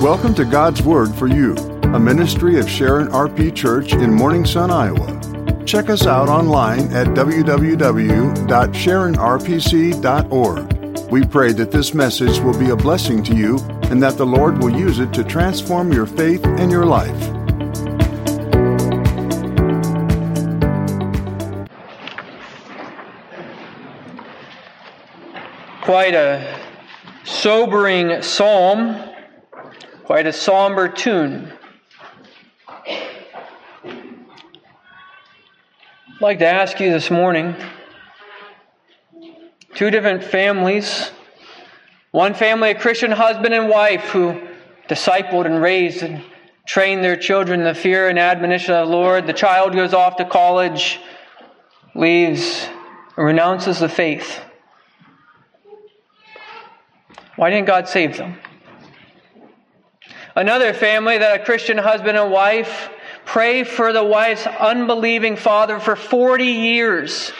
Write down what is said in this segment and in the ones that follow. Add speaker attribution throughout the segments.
Speaker 1: Welcome to God's Word for You, a ministry of Sharon RP Church in Morning Sun, Iowa. Check us out online at www.sharonrpc.org. We pray that this message will be a blessing to you and that the Lord will use it to transform your faith and your life.
Speaker 2: Quite a sobering psalm, quite a somber tune. I'd like to ask you this morning two different families. One family, a Christian husband and wife who discipled and raised and trained their children in the fear and admonition of the Lord. The child goes off to college, leaves, renounces the faith. Why didn't God save them? Another family that a Christian husband and wife pray for the wife's unbelieving father for 40 years.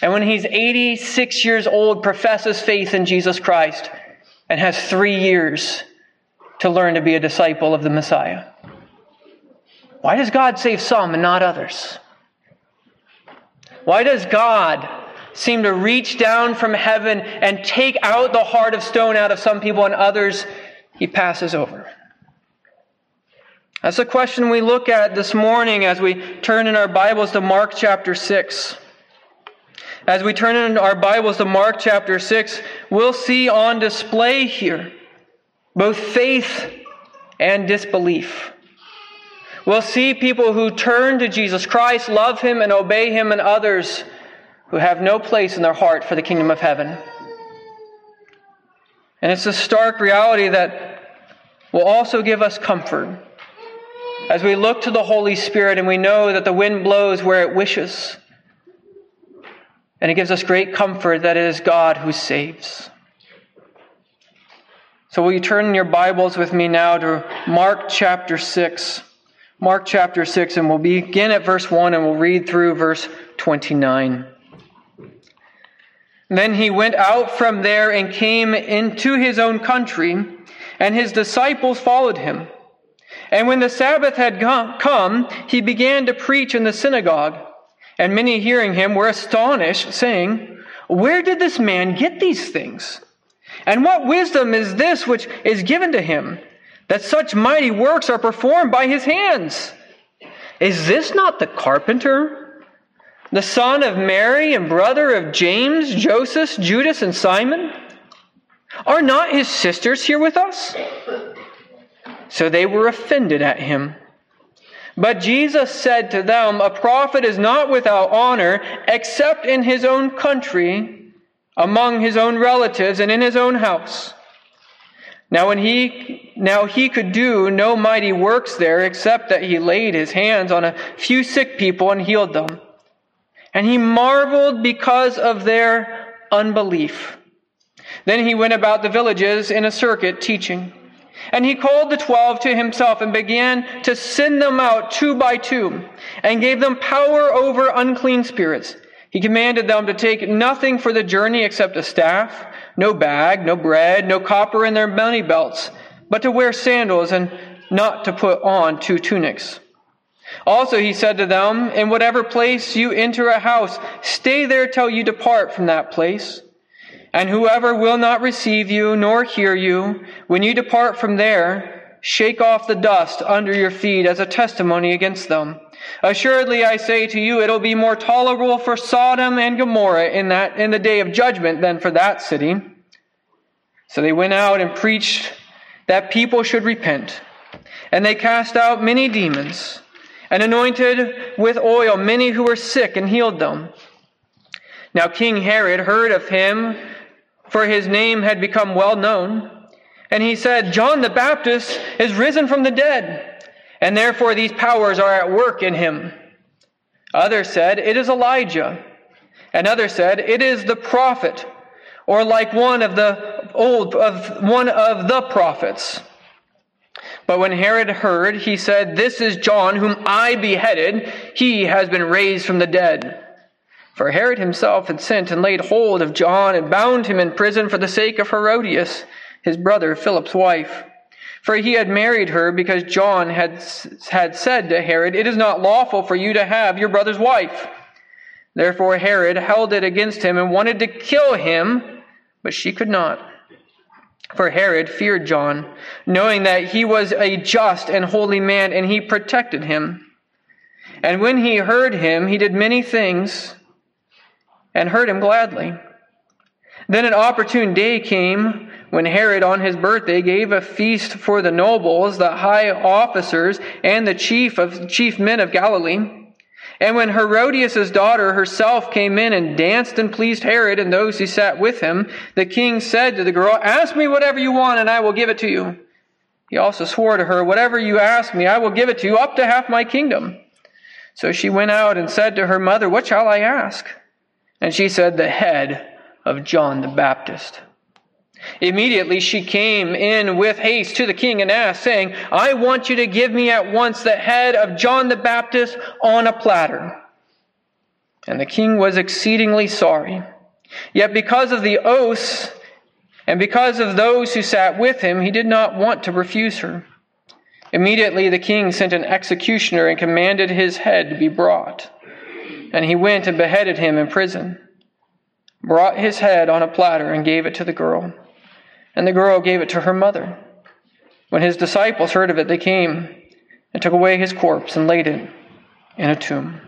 Speaker 2: And when he's 86 years old, professes faith in Jesus Christ and has three years to learn to be a disciple of the Messiah. Why does God save some and not others? Why does God seem to reach down from heaven and take out the heart of stone out of some people and others he passes over? That's the question we look at this morning as we turn in our Bibles to Mark chapter 6. As we turn in our Bibles to Mark chapter 6, we'll see on display here both faith and disbelief. We'll see people who turn to Jesus Christ, love Him, and obey Him, and others who have no place in their heart for the kingdom of heaven. And it's a stark reality that will also give us comfort as we look to the Holy Spirit and we know that the wind blows where it wishes. And it gives us great comfort that it is God who saves. So, will you turn your Bibles with me now to Mark chapter 6? Mark chapter 6, and we'll begin at verse 1 and we'll read through verse 29. Then he went out from there and came into his own country, and his disciples followed him. And when the Sabbath had come, he began to preach in the synagogue. And many hearing him were astonished, saying, Where did this man get these things? And what wisdom is this which is given to him, that such mighty works are performed by his hands? Is this not the carpenter, the son of Mary and brother of James, Joseph, Judas, and Simon? Are not his sisters here with us? So they were offended at him. But Jesus said to them, A prophet is not without honor except in his own country, among his own relatives, and in his own house. Now when he now he could do no mighty works there except that he laid his hands on a few sick people and healed them. And he marveled because of their unbelief. Then he went about the villages in a circuit teaching. And he called the twelve to himself and began to send them out two by two and gave them power over unclean spirits. He commanded them to take nothing for the journey except a staff, no bag, no bread, no copper in their money belts, but to wear sandals and not to put on two tunics. Also, he said to them, In whatever place you enter a house, stay there till you depart from that place. And whoever will not receive you nor hear you, when you depart from there, shake off the dust under your feet as a testimony against them. Assuredly, I say to you, it'll be more tolerable for Sodom and Gomorrah in that, in the day of judgment than for that city. So they went out and preached that people should repent. And they cast out many demons and anointed with oil many who were sick and healed them. Now King Herod heard of him for his name had become well known. And he said, John the Baptist is risen from the dead, and therefore these powers are at work in him. Others said, It is Elijah. And others said, It is the prophet, or like one of the old of one of the prophets. But when Herod heard, he said, This is John whom I beheaded. He has been raised from the dead. For Herod himself had sent and laid hold of John and bound him in prison for the sake of Herodias, his brother Philip's wife, For he had married her because John had, had said to Herod, It is not lawful for you to have your brother's wife. Therefore Herod held it against him and wanted to kill him, but she could not. For Herod feared John, knowing that he was a just and holy man, and he protected him. And when he heard him, he did many things and heard him gladly. Then an opportune day came when Herod on his birthday gave a feast for the nobles, the high officers, and the chief of chief men of Galilee. And when Herodias' daughter herself came in and danced and pleased Herod and those who sat with him, the king said to the girl, Ask me whatever you want and I will give it to you. He also swore to her, Whatever you ask me, I will give it to you up to half my kingdom. So she went out and said to her mother, What shall I ask? And she said, The head of John the Baptist. Immediately she came in with haste to the king and asked, saying, I want you to give me at once the head of John the Baptist on a platter. And the king was exceedingly sorry. Yet because of the oaths and because of those who sat with him, he did not want to refuse her. Immediately the king sent an executioner and commanded his head to be brought. And he went and beheaded him in prison, brought his head on a platter, and gave it to the girl and the girl gave it to her mother. When his disciples heard of it, they came and took away his corpse and laid it in a tomb.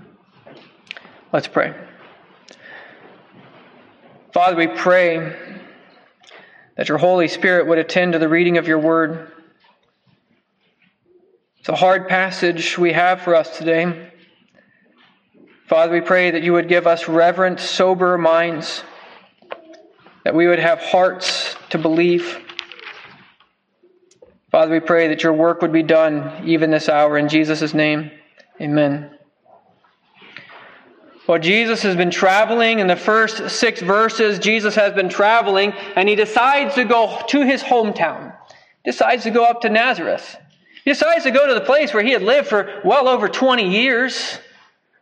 Speaker 2: Let's pray. Father, we pray that your Holy Spirit would attend to the reading of your word. It's a hard passage we have for us today. Father, we pray that you would give us reverent, sober minds that we would have hearts to believe. Father, we pray that your work would be done even this hour. In Jesus' name, amen. Well, Jesus has been traveling in the first six verses. Jesus has been traveling, and he decides to go to his hometown. Decides to go up to Nazareth. He decides to go to the place where he had lived for well over 20 years.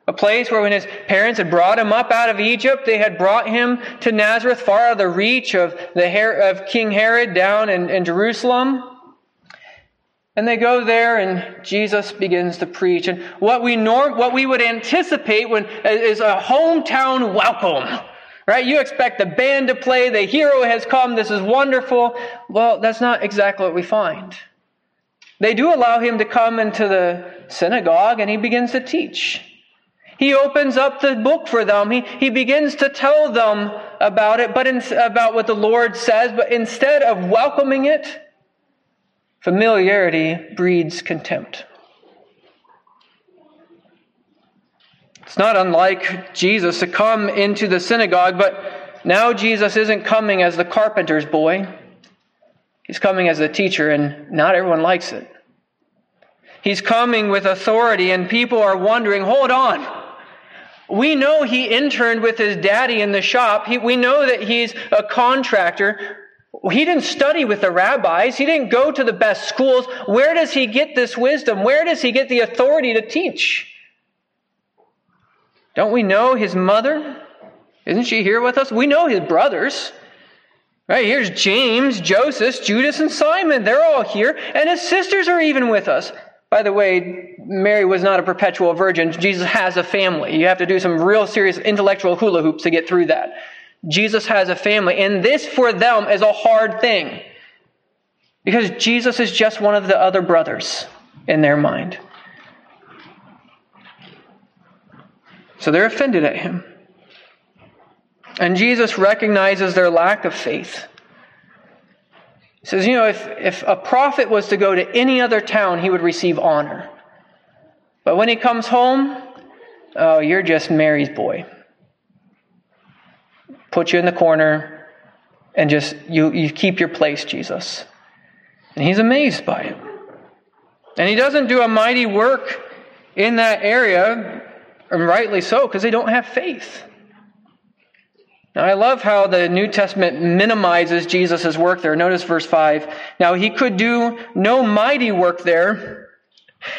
Speaker 2: A place where when his parents had brought him up out of Egypt, they had brought him to Nazareth, far out of the reach of, the, of King Herod down in, in Jerusalem. And they go there and Jesus begins to preach. And what we norm, what we would anticipate when is a hometown welcome. Right? You expect the band to play, the hero has come, this is wonderful. Well, that's not exactly what we find. They do allow him to come into the synagogue and he begins to teach. He opens up the book for them. He, he begins to tell them about it, but in, about what the Lord says, but instead of welcoming it, familiarity breeds contempt. It's not unlike Jesus to come into the synagogue, but now Jesus isn't coming as the carpenter's boy. He's coming as the teacher, and not everyone likes it. He's coming with authority, and people are wondering hold on. We know he interned with his daddy in the shop. He, we know that he's a contractor. He didn't study with the rabbis. He didn't go to the best schools. Where does he get this wisdom? Where does he get the authority to teach? Don't we know his mother? Isn't she here with us? We know his brothers. Right, here's James, Joseph, Judas, and Simon. They're all here. And his sisters are even with us. By the way, Mary was not a perpetual virgin. Jesus has a family. You have to do some real serious intellectual hula hoops to get through that. Jesus has a family. And this for them is a hard thing. Because Jesus is just one of the other brothers in their mind. So they're offended at him. And Jesus recognizes their lack of faith says, you know, if, if a prophet was to go to any other town, he would receive honor. But when he comes home, oh, you're just Mary's boy. Put you in the corner and just, you, you keep your place, Jesus. And he's amazed by it. And he doesn't do a mighty work in that area, and rightly so, because they don't have faith. Now, I love how the New Testament minimizes Jesus' work there. Notice verse 5. Now, he could do no mighty work there,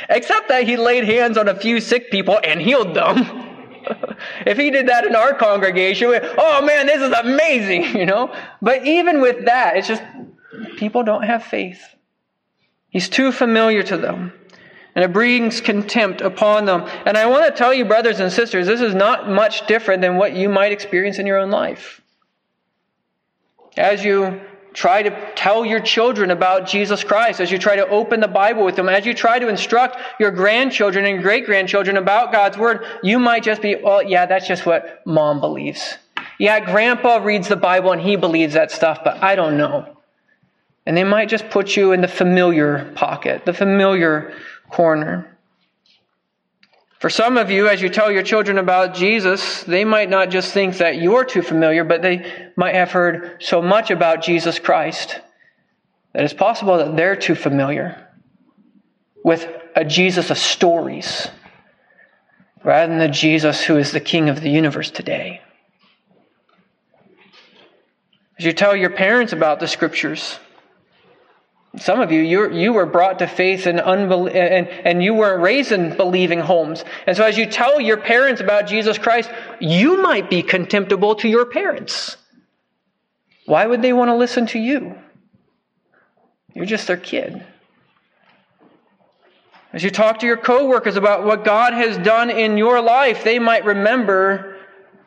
Speaker 2: except that he laid hands on a few sick people and healed them. if he did that in our congregation, we, oh man, this is amazing, you know? But even with that, it's just people don't have faith. He's too familiar to them. And it brings contempt upon them. And I want to tell you, brothers and sisters, this is not much different than what you might experience in your own life. As you try to tell your children about Jesus Christ, as you try to open the Bible with them, as you try to instruct your grandchildren and great grandchildren about God's Word, you might just be, oh, yeah, that's just what mom believes. Yeah, grandpa reads the Bible and he believes that stuff, but I don't know. And they might just put you in the familiar pocket, the familiar corner. For some of you, as you tell your children about Jesus, they might not just think that you're too familiar, but they might have heard so much about Jesus Christ that it's possible that they're too familiar with a Jesus of stories rather than the Jesus who is the King of the universe today. As you tell your parents about the scriptures, some of you, you you were brought to faith and, unbel- and, and you weren't raised in believing homes. And so as you tell your parents about Jesus Christ, you might be contemptible to your parents. Why would they want to listen to you? You're just their kid. As you talk to your coworkers about what God has done in your life, they might remember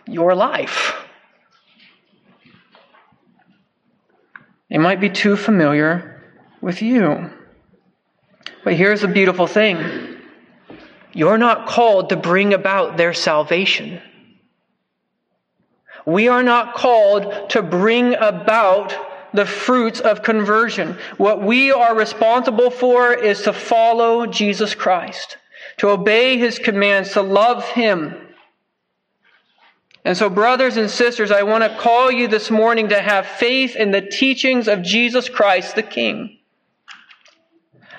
Speaker 2: your life. They might be too familiar with you. But here's the beautiful thing you're not called to bring about their salvation. We are not called to bring about the fruits of conversion. What we are responsible for is to follow Jesus Christ, to obey his commands, to love him. And so, brothers and sisters, I want to call you this morning to have faith in the teachings of Jesus Christ the King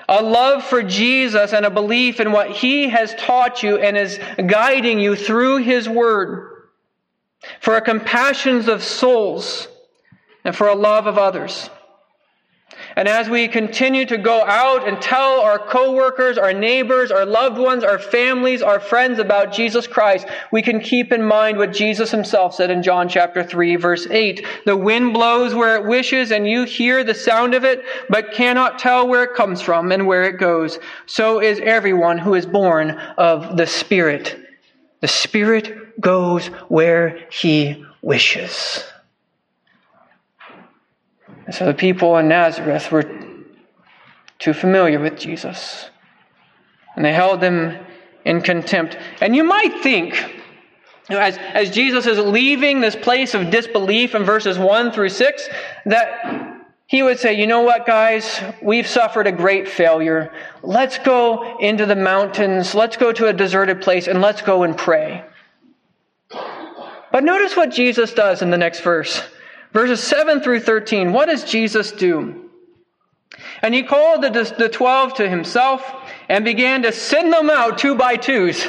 Speaker 2: a love for Jesus and a belief in what He has taught you and is guiding you through His Word, for a compassion of souls, and for a love of others. And as we continue to go out and tell our coworkers, our neighbors, our loved ones, our families, our friends about Jesus Christ, we can keep in mind what Jesus himself said in John chapter 3 verse 8. The wind blows where it wishes and you hear the sound of it, but cannot tell where it comes from and where it goes. So is everyone who is born of the Spirit. The Spirit goes where he wishes. And so the people in Nazareth were too familiar with Jesus. And they held him in contempt. And you might think, as, as Jesus is leaving this place of disbelief in verses 1 through 6, that he would say, You know what, guys? We've suffered a great failure. Let's go into the mountains. Let's go to a deserted place and let's go and pray. But notice what Jesus does in the next verse. Verses 7 through 13, what does Jesus do? And he called the, the 12 to himself and began to send them out two by twos.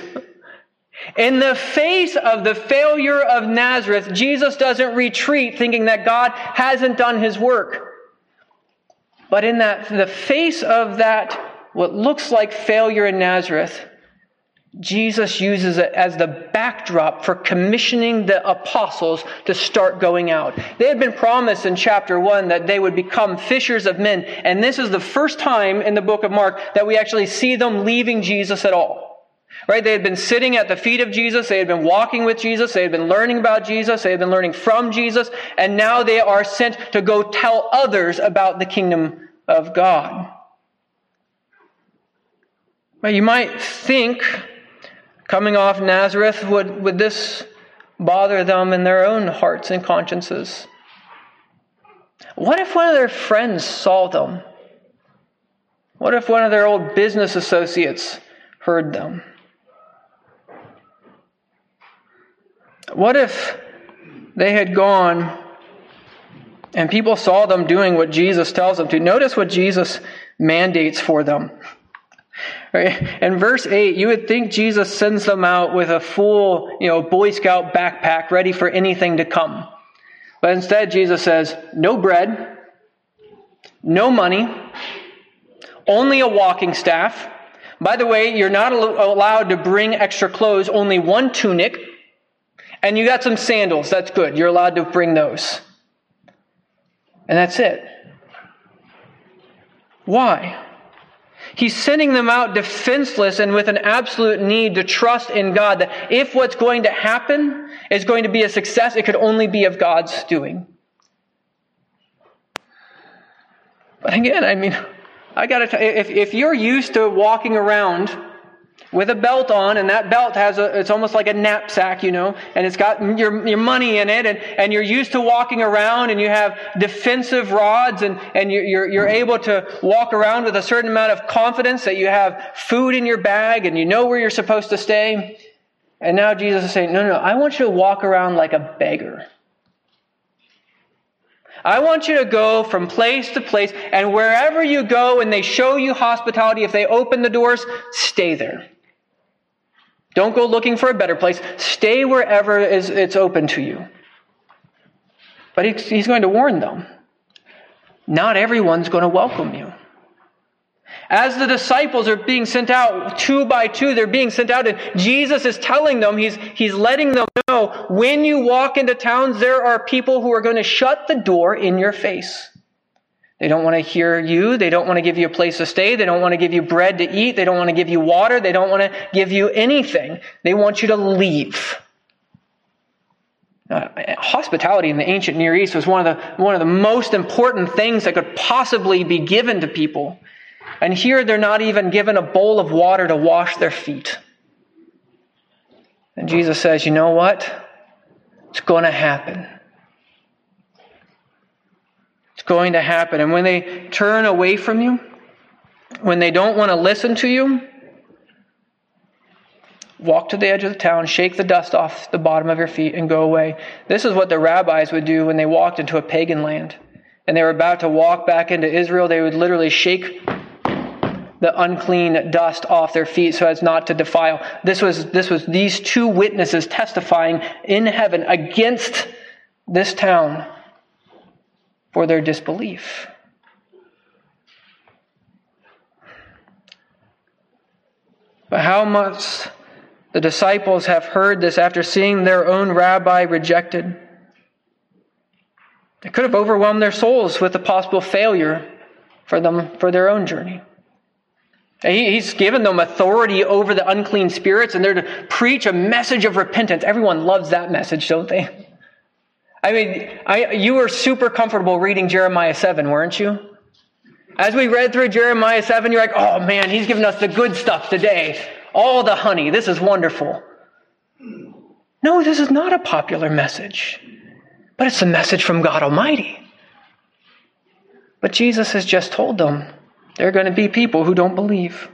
Speaker 2: In the face of the failure of Nazareth, Jesus doesn't retreat thinking that God hasn't done his work. But in that, the face of that, what looks like failure in Nazareth, Jesus uses it as the backdrop for commissioning the apostles to start going out. They had been promised in chapter 1 that they would become fishers of men, and this is the first time in the book of Mark that we actually see them leaving Jesus at all. Right? They had been sitting at the feet of Jesus, they had been walking with Jesus, they had been learning about Jesus, they had been learning from Jesus, and now they are sent to go tell others about the kingdom of God. But you might think coming off Nazareth, would, would this bother them in their own hearts and consciences? What if one of their friends saw them? What if one of their old business associates heard them? What if they had gone and people saw them doing what Jesus tells them to? Notice what Jesus mandates for them. Right? In verse 8, you would think Jesus sends them out with a full, you know, Boy Scout backpack ready for anything to come. But instead, Jesus says, no bread, no money, only a walking staff. By the way, you're not allowed to bring extra clothes, only one tunic. And you got some sandals. That's good. You're allowed to bring those. And that's it. Why? He's sending them out defenseless and with an absolute need to trust in God that if what's going to happen is going to be a success, it could only be of God's doing. But again, I mean, I gotta tell you, if, if you're used to walking around with a belt on, and that belt has a, it's almost like a knapsack, you know, and it's got your, your money in it, and, and you're used to walking around, and you have defensive rods, and, and you're, you're able to walk around with a certain amount of confidence that you have food in your bag, and you know where you're supposed to stay. And now Jesus is saying, no, no, I want you to walk around like a beggar. I want you to go from place to place, and wherever you go and they show you hospitality, if they open the doors, stay there. Don't go looking for a better place. Stay wherever it's open to you. But he's going to warn them. Not everyone's going to welcome you. As the disciples are being sent out two by two, they're being sent out, and Jesus is telling them, he's, he's letting them know when you walk into towns, there are people who are going to shut the door in your face. They don't want to hear you. They don't want to give you a place to stay. They don't want to give you bread to eat. They don't want to give you water. They don't want to give you anything. They want you to leave. Uh, hospitality in the ancient Near East was one of the one of the most important things that could possibly be given to people. And here they're not even given a bowl of water to wash their feet. And Jesus says, You know what? It's going to happen. Going to happen. And when they turn away from you, when they don't want to listen to you, walk to the edge of the town, shake the dust off the bottom of your feet, and go away. This is what the rabbis would do when they walked into a pagan land. And they were about to walk back into Israel. They would literally shake the unclean dust off their feet so as not to defile. This was, this was these two witnesses testifying in heaven against this town for their disbelief. But how must the disciples have heard this after seeing their own rabbi rejected? It could have overwhelmed their souls with the possible failure for them for their own journey. He's given them authority over the unclean spirits, and they're to preach a message of repentance. Everyone loves that message, don't they? I mean, I, you were super comfortable reading Jeremiah 7, weren't you? As we read through Jeremiah 7, you're like, oh man, he's giving us the good stuff today. All the honey. This is wonderful. No, this is not a popular message, but it's a message from God Almighty. But Jesus has just told them there are going to be people who don't believe.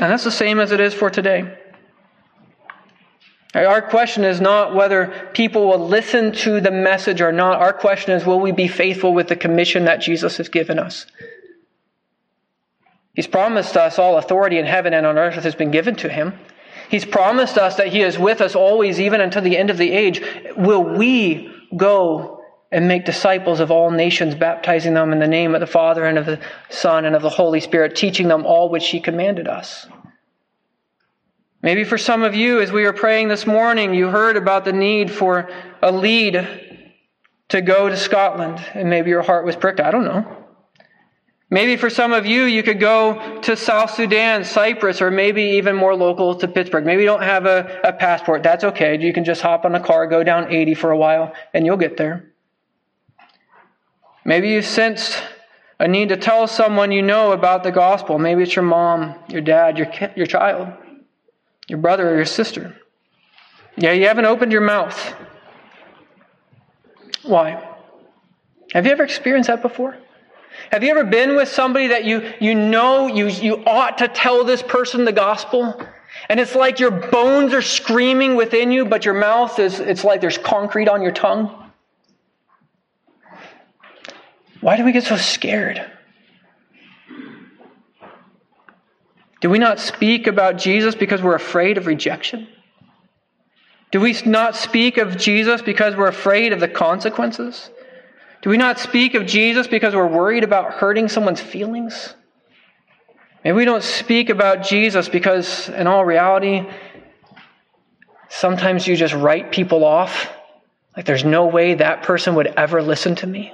Speaker 2: And that's the same as it is for today. Our question is not whether people will listen to the message or not. Our question is, will we be faithful with the commission that Jesus has given us? He's promised us all authority in heaven and on earth has been given to him. He's promised us that he is with us always, even until the end of the age. Will we go and make disciples of all nations, baptizing them in the name of the Father and of the Son and of the Holy Spirit, teaching them all which He commanded us. Maybe for some of you, as we were praying this morning, you heard about the need for a lead to go to Scotland, and maybe your heart was pricked. I don't know. Maybe for some of you, you could go to South Sudan, Cyprus, or maybe even more local to Pittsburgh. Maybe you don't have a, a passport. That's okay. You can just hop on a car, go down 80 for a while, and you'll get there. Maybe you sensed a need to tell someone you know about the gospel. Maybe it's your mom, your dad, your, your child, your brother, or your sister. Yeah, you haven't opened your mouth. Why? Have you ever experienced that before? Have you ever been with somebody that you, you know you, you ought to tell this person the gospel? And it's like your bones are screaming within you, but your mouth is, it's like there's concrete on your tongue. Why do we get so scared? Do we not speak about Jesus because we're afraid of rejection? Do we not speak of Jesus because we're afraid of the consequences? Do we not speak of Jesus because we're worried about hurting someone's feelings? Maybe we don't speak about Jesus because, in all reality, sometimes you just write people off. Like there's no way that person would ever listen to me.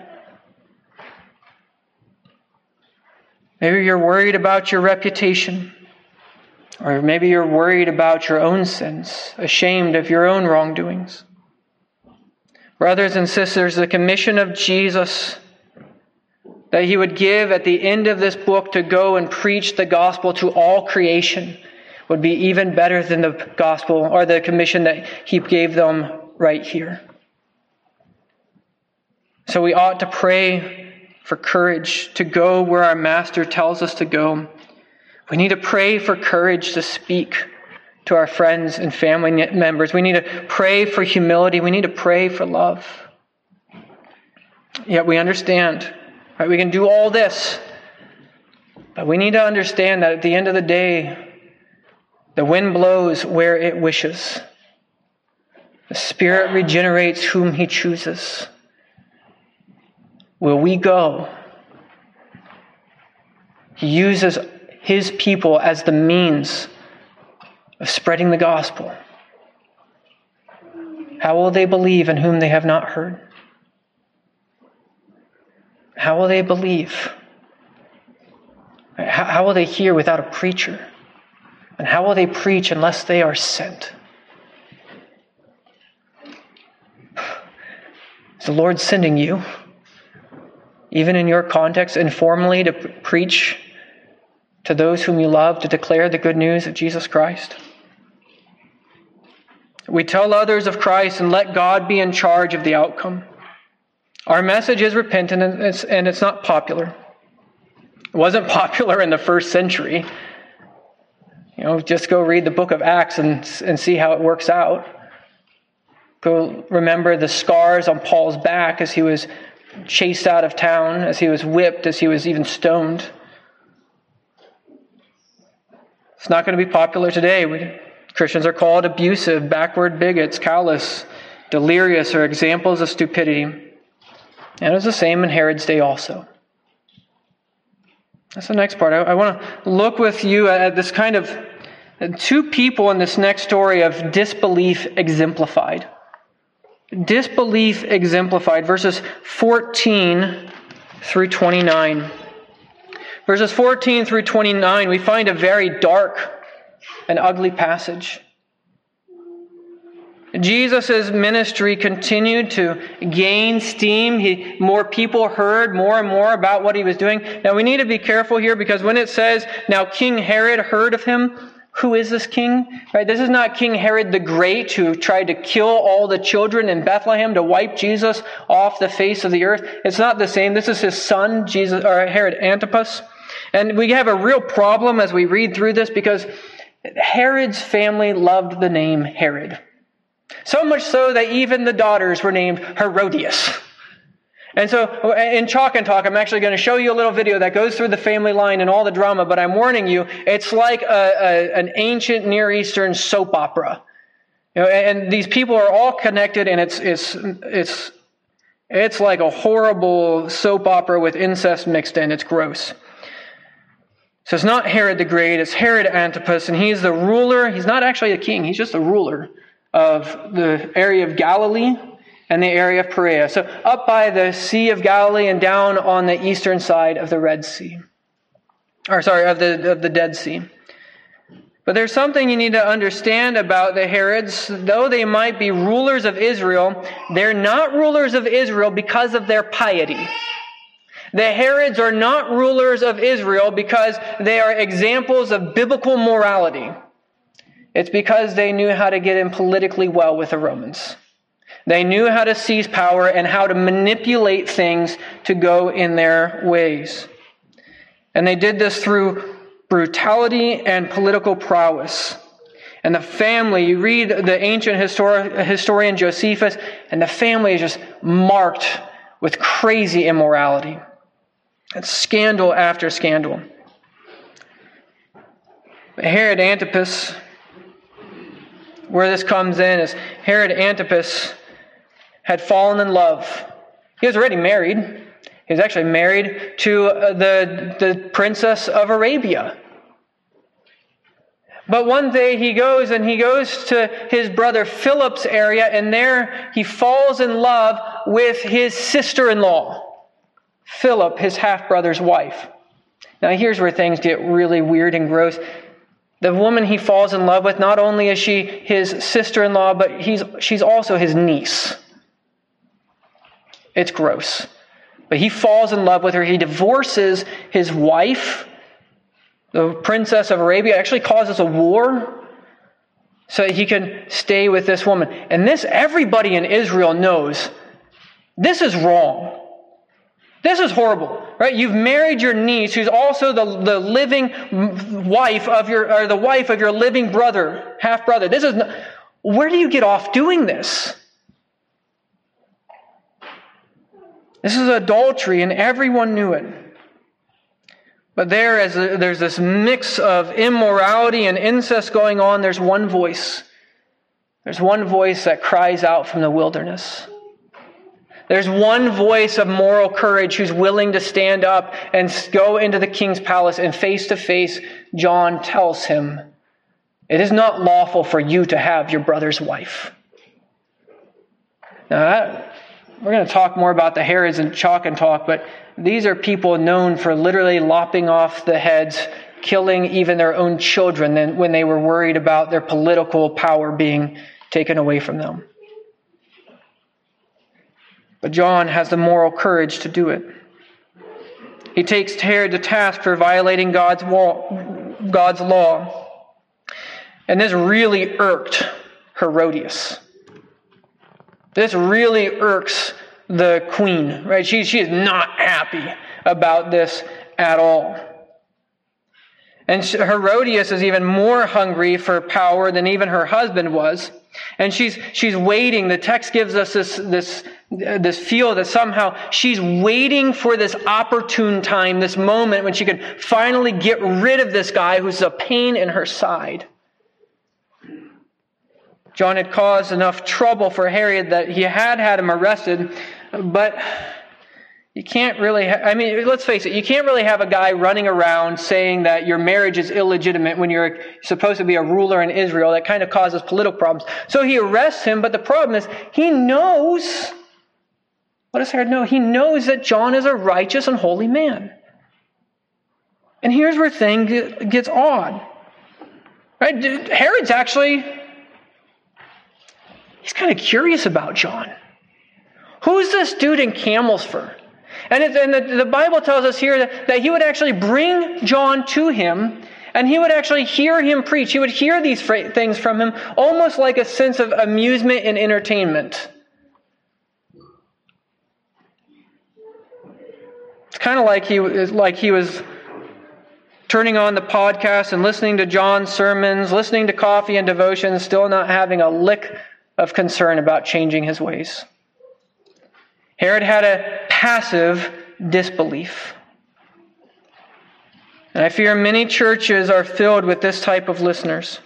Speaker 2: Maybe you're worried about your reputation. Or maybe you're worried about your own sins, ashamed of your own wrongdoings. Brothers and sisters, the commission of Jesus that he would give at the end of this book to go and preach the gospel to all creation would be even better than the gospel or the commission that he gave them right here. So we ought to pray for courage to go where our master tells us to go. We need to pray for courage to speak to our friends and family members. We need to pray for humility. We need to pray for love. Yet we understand, right? We can do all this, but we need to understand that at the end of the day, the wind blows where it wishes. The Spirit regenerates whom He chooses. Will we go? He uses His people as the means of spreading the gospel. How will they believe in whom they have not heard? How will they believe? How, will they hear without a preacher? And how will they preach unless they are sent? Is the Lord sending you, even in your context, informally to preach to those whom you love, to declare the good news of Jesus Christ? We tell others of Christ and let God be in charge of the outcome. Our message is repentant and it's, and it's not popular. It wasn't popular in the first century. You know, just go read the book of Acts and, and see how it works out. Go remember the scars on Paul's back as he was chased out of town, as he was whipped, as he was even stoned. It's not going to be popular today. We, Christians are called abusive, backward bigots, callous, delirious, or examples of stupidity. And it was the same in Herod's day also. That's the next part. I, I want to look with you at this kind of two people in this next story of disbelief exemplified. Disbelief exemplified, verses 14 through 29. Verses 14 through 29, we find a very dark and ugly passage. Jesus' ministry continued to gain steam. He, more people heard more and more about what he was doing. Now we need to be careful here because when it says, now King Herod heard of him, who is this king? Right? This is not King Herod the Great who tried to kill all the children in Bethlehem to wipe Jesus off the face of the earth. It's not the same. This is his son, Jesus, or Herod Antipas. And we have a real problem as we read through this because Herod's family loved the name Herod. So much so that even the daughters were named Herodias. And so in Chalk and Talk, I'm actually going to show you a little video that goes through the family line and all the drama, but I'm warning you, it's like a, a, an ancient Near Eastern soap opera. You know, and these people are all connected, and it's, it's, it's, it's like a horrible soap opera with incest mixed in. It's gross. So it's not Herod the Great, it's Herod Antipas, and he's the ruler. He's not actually a king, he's just a ruler of the area of Galilee and the area of Perea. So up by the Sea of Galilee and down on the eastern side of the Red Sea. Or sorry, of the, of the Dead Sea. But there's something you need to understand about the Herods. Though they might be rulers of Israel, they're not rulers of Israel because of their piety. The Herods are not rulers of Israel because they are examples of biblical morality. It's because they knew how to get in politically well with the Romans. They knew how to seize power and how to manipulate things to go in their ways. And they did this through brutality and political prowess. And the family, you read the ancient histori- historian Josephus, and the family is just marked with crazy immorality. Scandal after scandal. But Herod Antipas where this comes in is Herod Antipas had fallen in love. He was already married. He was actually married to uh, the, the princess of Arabia. But one day he goes and he goes to his brother Philip's area, and there he falls in love with his sister in law, Philip, his half brother's wife. Now, here's where things get really weird and gross. The woman he falls in love with, not only is she his sister in law, but he's, she's also his niece. It's gross. But he falls in love with her. He divorces his wife, the princess of Arabia, actually causes a war so he can stay with this woman. And this, everybody in Israel knows this is wrong. This is horrible, right? You've married your niece, who's also the, the living wife of your, or the wife of your living brother, half brother. This is, where do you get off doing this? This is adultery, and everyone knew it. But there, as a, there's this mix of immorality and incest going on, there's one voice. There's one voice that cries out from the wilderness. There's one voice of moral courage who's willing to stand up and go into the king's palace, and face to face, John tells him, It is not lawful for you to have your brother's wife. Now, that, we're going to talk more about the Herods and chalk and talk, but these are people known for literally lopping off the heads, killing even their own children when they were worried about their political power being taken away from them. But John has the moral courage to do it. He takes Herod to task for violating God's, law, God's law. And this really irked Herodias. This really irks the queen, right? She, she is not happy about this at all. And Herodias is even more hungry for power than even her husband was. And she's, she's waiting. The text gives us this, this, this feel that somehow she's waiting for this opportune time, this moment when she could finally get rid of this guy who's a pain in her side. John had caused enough trouble for Herod that he had had him arrested, but you can't really, ha- I mean, let's face it, you can't really have a guy running around saying that your marriage is illegitimate when you're supposed to be a ruler in Israel. That kind of causes political problems. So he arrests him, but the problem is he knows, what does Herod know? He knows that John is a righteous and holy man. And here's where things gets odd. Right? Herod's actually, he's kind of curious about John. Who's this dude in camel's fur? And, it, and the, the, Bible tells us here that, that he would actually bring John to him and he would actually hear him preach. He would hear these things from him almost like a sense of amusement and entertainment. It's kind of like he, like he was turning on the podcast and listening to John's sermons, listening to coffee and devotions, still not having a lick of concern about changing his ways. Herod had a passive disbelief. And I fear many churches are filled with this type of listeners.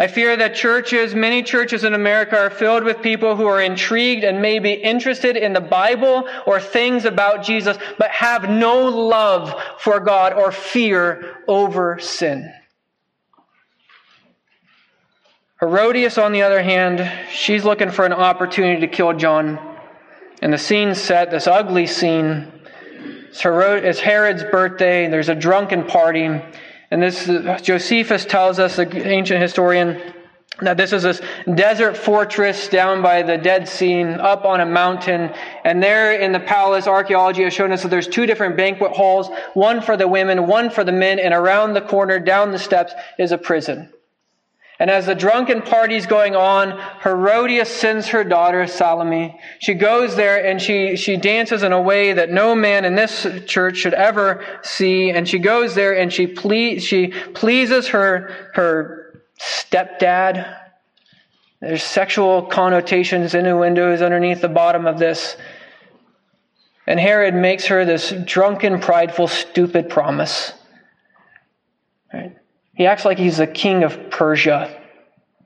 Speaker 2: I fear that churches, many churches in America, are filled with people who are intrigued and maybe interested in the Bible or things about Jesus, but have no love for God or fear over sin. Herodias, on the other hand, she's looking for an opportunity to kill John. And the scene set, this ugly scene. It's Herod's birthday. There's a drunken party. And this, Josephus tells us, the ancient historian, that this is this desert fortress down by the Dead Sea, up on a mountain. And there in the palace, archaeology has shown us that there's two different banquet halls, one for the women, one for the men, and around the corner, down the steps, is a prison. And as the drunken party's going on, Herodias sends her daughter Salome. She goes there and she, she dances in a way that no man in this church should ever see. And she goes there and she, ple- she pleases her, her stepdad. There's sexual connotations, innuendos underneath the bottom of this. And Herod makes her this drunken, prideful, stupid promise. Right? He acts like he's the king of Persia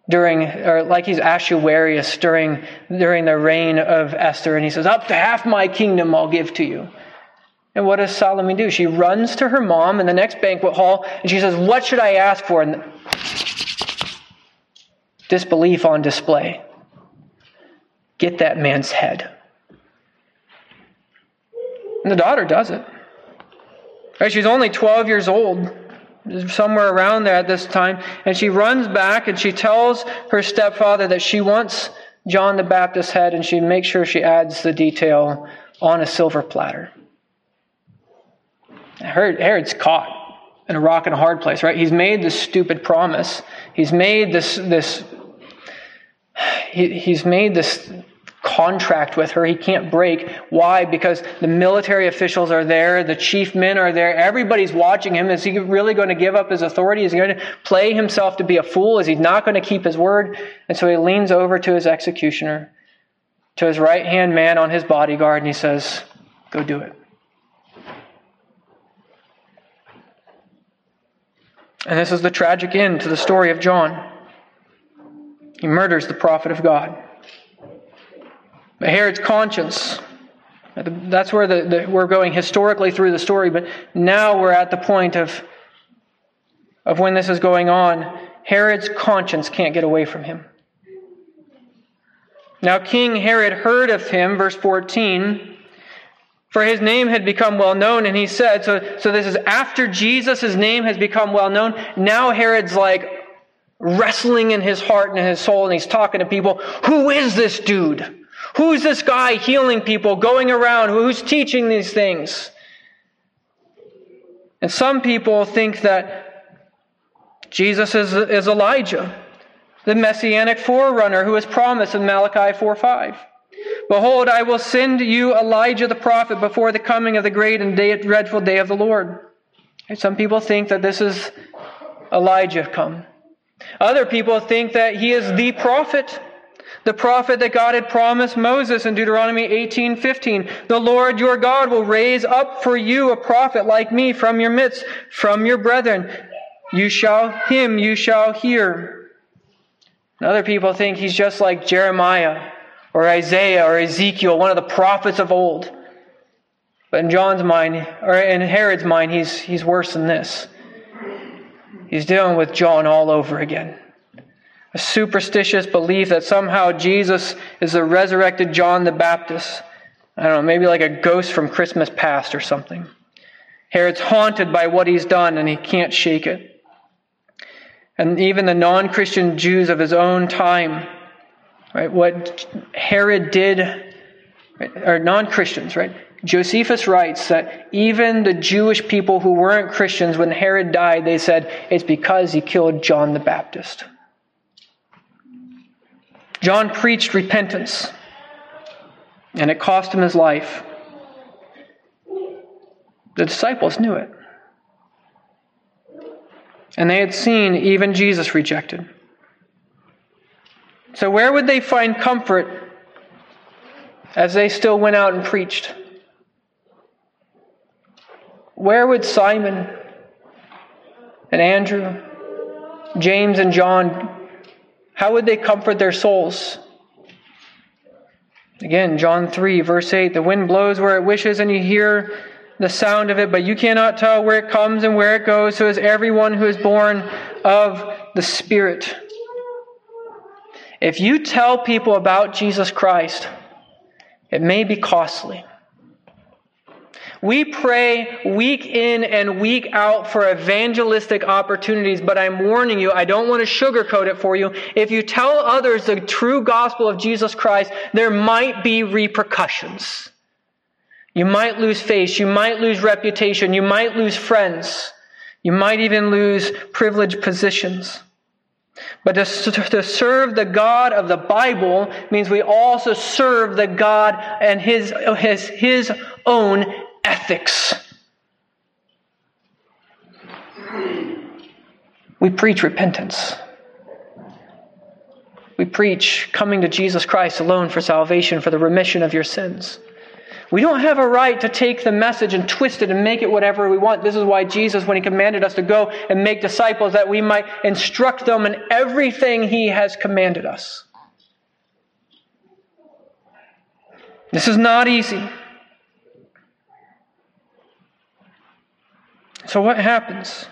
Speaker 2: during, or like he's Ahasuerus during, during the reign of Esther. And he says, Up to half my kingdom I'll give to you. And what does Salome do? She runs to her mom in the next banquet hall and she says, What should I ask for? And disbelief on display. Get that man's head. And the daughter does it. Right? She's only 12 years old, somewhere around there at this time. And she runs back and she tells her stepfather that she wants John the Baptist's head and she makes sure she adds the detail on a silver platter. Herod's caught in a rock and a hard place, right? He's made this stupid promise. He's made this, this, he, he's made this contract with her he can't break. Why? Because the military officials are there, the chief men are there, everybody's watching him. Is he really going to give up his authority? Is he going to play himself to be a fool? Is he not going to keep his word? And so he leans over to his executioner, to his right hand man on his bodyguard, and he says, Go do it. And this is the tragic end to the story of John. He murders the prophet of God. But Herod's conscience, that's where the, the, we're going historically through the story, but now we're at the point of, of when this is going on. Herod's conscience can't get away from him. Now, King Herod heard of him, verse 14 for his name had become well known, and he said, so, so this is after Jesus' name has become well known. Now Herod's like wrestling in his heart and in his soul, and he's talking to people. Who is this dude? Who's this guy healing people, going around? Who's teaching these things? And some people think that Jesus is, is Elijah, the messianic forerunner who was promised in Malachi 4 5. Behold, I will send you Elijah the prophet before the coming of the great and day, dreadful day of the Lord. Some people think that this is Elijah come. Other people think that he is the prophet, the prophet that God had promised Moses in Deuteronomy 18:15. The Lord your God will raise up for you a prophet like me from your midst, from your brethren. You shall him you shall hear. And other people think he's just like Jeremiah or Isaiah or Ezekiel, one of the prophets of old. But in John's mind, or in Herod's mind, he's, he's worse than this. He's dealing with John all over again. A superstitious belief that somehow Jesus is the resurrected John the Baptist. I don't know, maybe like a ghost from Christmas past or something. Herod's haunted by what he's done and he can't shake it. And even the non Christian Jews of his own time Right? What Herod did, or non Christians, right? Josephus writes that even the Jewish people who weren't Christians, when Herod died, they said it's because he killed John the Baptist. John preached repentance, and it cost him his life. The disciples knew it. And they had seen even Jesus rejected. So, where would they find comfort as they still went out and preached? Where would Simon and Andrew, James and John, how would they comfort their souls? Again, John 3, verse 8 the wind blows where it wishes, and you hear the sound of it, but you cannot tell where it comes and where it goes. So is everyone who is born of the Spirit. If you tell people about Jesus Christ, it may be costly. We pray week in and week out for evangelistic opportunities, but I'm warning you, I don't want to sugarcoat it for you. If you tell others the true gospel of Jesus Christ, there might be repercussions. You might lose face, you might lose reputation, you might lose friends, you might even lose privileged positions. But to, to serve the God of the Bible means we also serve the God and his, his, his own ethics. We preach repentance. We preach coming to Jesus Christ alone for salvation, for the remission of your sins. We don't have a right to take the message and twist it and make it whatever we want. This is why Jesus, when he commanded us to go and make disciples, that we might instruct them in everything he has commanded us. This is not easy. So, what happens?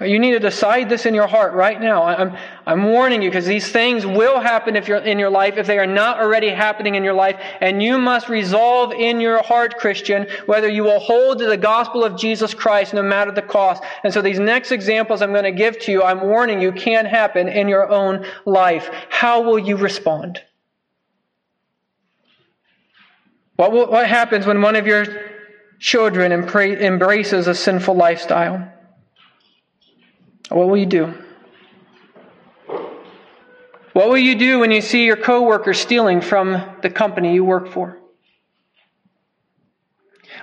Speaker 2: You need to decide this in your heart right now. I'm, I'm warning you because these things will happen if you're in your life if they are not already happening in your life. And you must resolve in your heart, Christian, whether you will hold to the gospel of Jesus Christ no matter the cost. And so these next examples I'm going to give to you, I'm warning you, can happen in your own life. How will you respond? What, will, what happens when one of your children embraces a sinful lifestyle? What will you do? What will you do when you see your coworker stealing from the company you work for?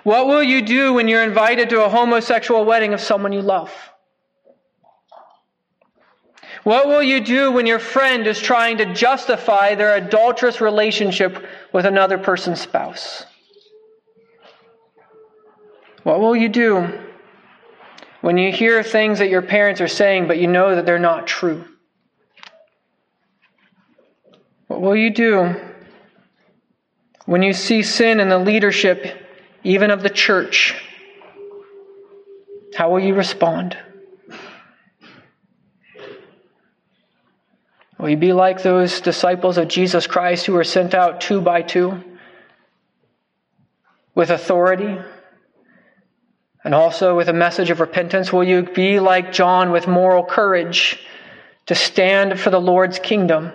Speaker 2: What will you do when you're invited to a homosexual wedding of someone you love? What will you do when your friend is trying to justify their adulterous relationship with another person's spouse? What will you do when you hear things that your parents are saying, but you know that they're not true? What will you do when you see sin in the leadership, even of the church? How will you respond? Will you be like those disciples of Jesus Christ who were sent out two by two with authority? And also with a message of repentance? Will you be like John with moral courage to stand for the Lord's kingdom,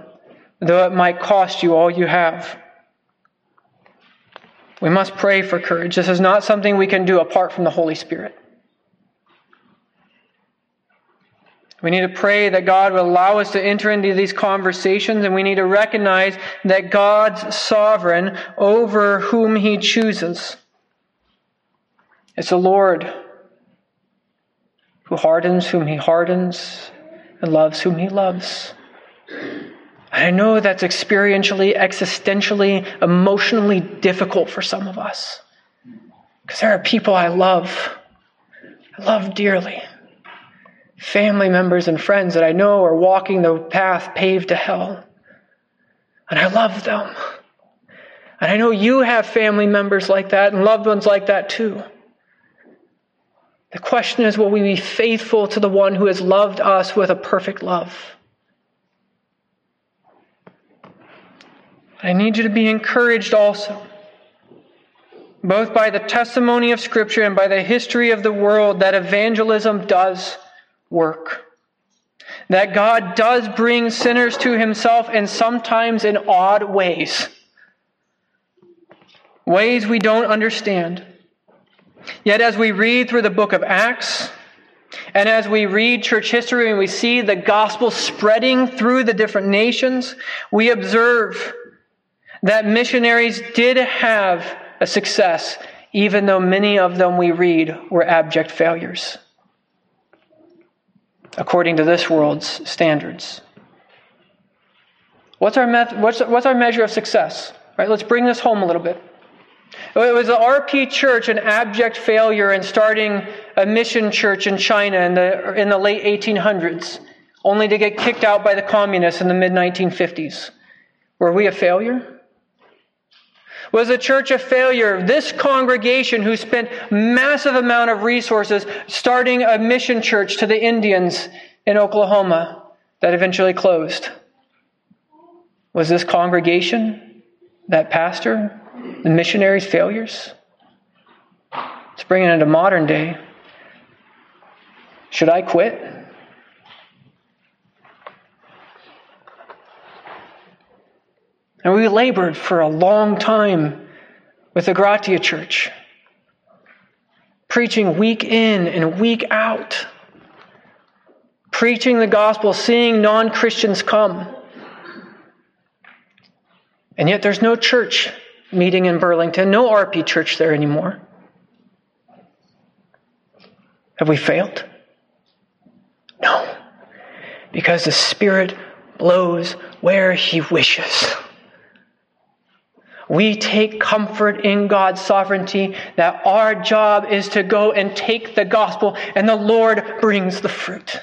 Speaker 2: though it might cost you all you have? We must pray for courage. This is not something we can do apart from the Holy Spirit. We need to pray that God will allow us to enter into these conversations, and we need to recognize that God's sovereign over whom He chooses. It's the Lord who hardens whom he hardens and loves whom he loves. I know that's experientially, existentially, emotionally difficult for some of us. Because there are people I love, I love dearly. Family members and friends that I know are walking the path paved to hell. And I love them. And I know you have family members like that and loved ones like that too. The question is will we be faithful to the one who has loved us with a perfect love? I need you to be encouraged also, both by the testimony of Scripture and by the history of the world, that evangelism does work. That God does bring sinners to himself and sometimes in odd ways. Ways we don't understand. Yet, as we read through the book of Acts, and as we read church history and we see the gospel spreading through the different nations, we observe that missionaries did have a success, even though many of them we read were abject failures, according to this world's standards. What's our, method, what's, what's our measure of success? Right, let's bring this home a little bit. It was the RP Church an abject failure in starting a mission church in China in the, in the late 1800s, only to get kicked out by the communists in the mid 1950s. Were we a failure? Was the church a failure? This congregation who spent massive amount of resources starting a mission church to the Indians in Oklahoma that eventually closed. Was this congregation, that pastor, the missionaries' failures. Let's bring it into modern day. Should I quit? And we labored for a long time with the Gratia Church, preaching week in and week out, preaching the gospel, seeing non Christians come. And yet there's no church meeting in Burlington, no RP church there anymore. Have we failed? No, because the Spirit blows where He wishes. We take comfort in God's sovereignty that our job is to go and take the gospel and the Lord brings the fruit.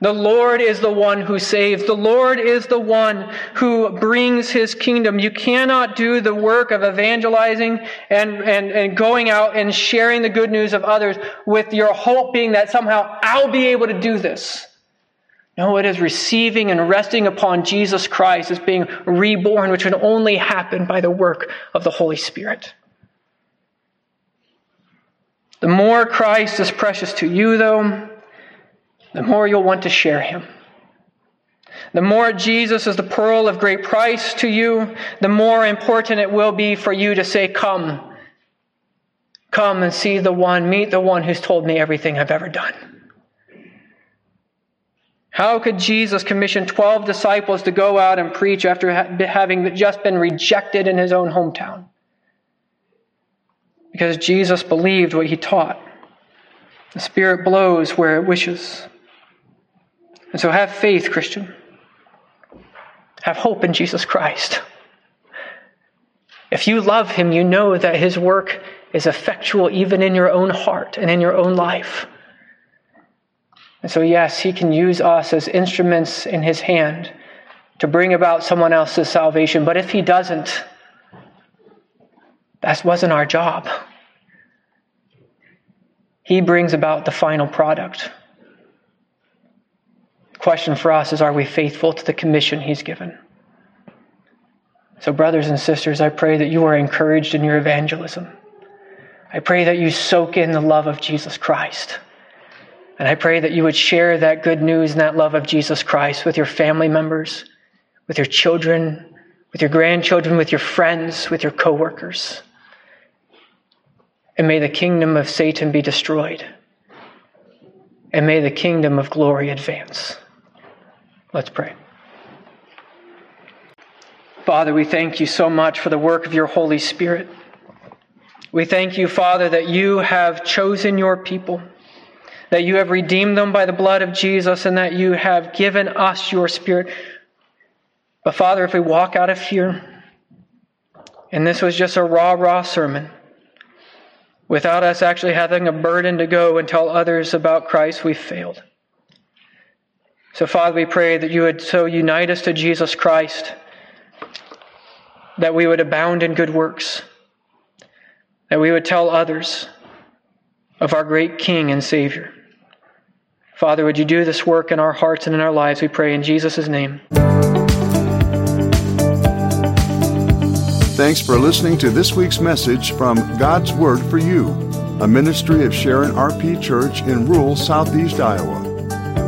Speaker 2: The Lord is the one who saves. The Lord is the one who brings his kingdom. You cannot do the work of evangelizing and, and, and going out and sharing the good news of others with your hope being that somehow I'll be able to do this. No, it is receiving and resting upon Jesus Christ as being reborn, which can only happen by the work of the Holy Spirit. The more Christ is precious to you, though, the more you'll want to share him. The more Jesus is the pearl of great price to you, the more important it will be for you to say, Come, come and see the one, meet the one who's told me everything I've ever done. How could Jesus commission 12 disciples to go out and preach after having just been rejected in his own hometown? Because Jesus believed what he taught. The Spirit blows where it wishes. And so have faith, Christian. Have hope in Jesus Christ. If you love him, you know that his work is effectual even in your own heart and in your own life. And so, yes, he can use us as instruments in his hand to bring about someone else's salvation. But if he doesn't, that wasn't our job. He brings about the final product question for us is are we faithful to the commission he's given? So, brothers and sisters, I pray that you are encouraged in your evangelism. I pray that you soak in the love of Jesus Christ. And I pray that you would share that good news and that love of Jesus Christ with your family members, with your children, with your grandchildren, with your friends, with your coworkers. And may the kingdom of Satan be destroyed. And may the kingdom of glory advance. Let's pray. Father, we thank you so much for the work of your Holy Spirit. We thank you, Father, that you have chosen your people, that you have redeemed them by the blood of Jesus, and that you have given us your Spirit. But, Father, if we walk out of here, and this was just a raw, raw sermon, without us actually having a burden to go and tell others about Christ, we've failed. So, Father, we pray that you would so unite us to Jesus Christ that we would abound in good works, that we would tell others of our great King and Savior. Father, would you do this work in our hearts and in our lives, we pray in Jesus' name.
Speaker 1: Thanks for listening to this week's message from God's Word for You, a ministry of Sharon RP Church in rural southeast Iowa.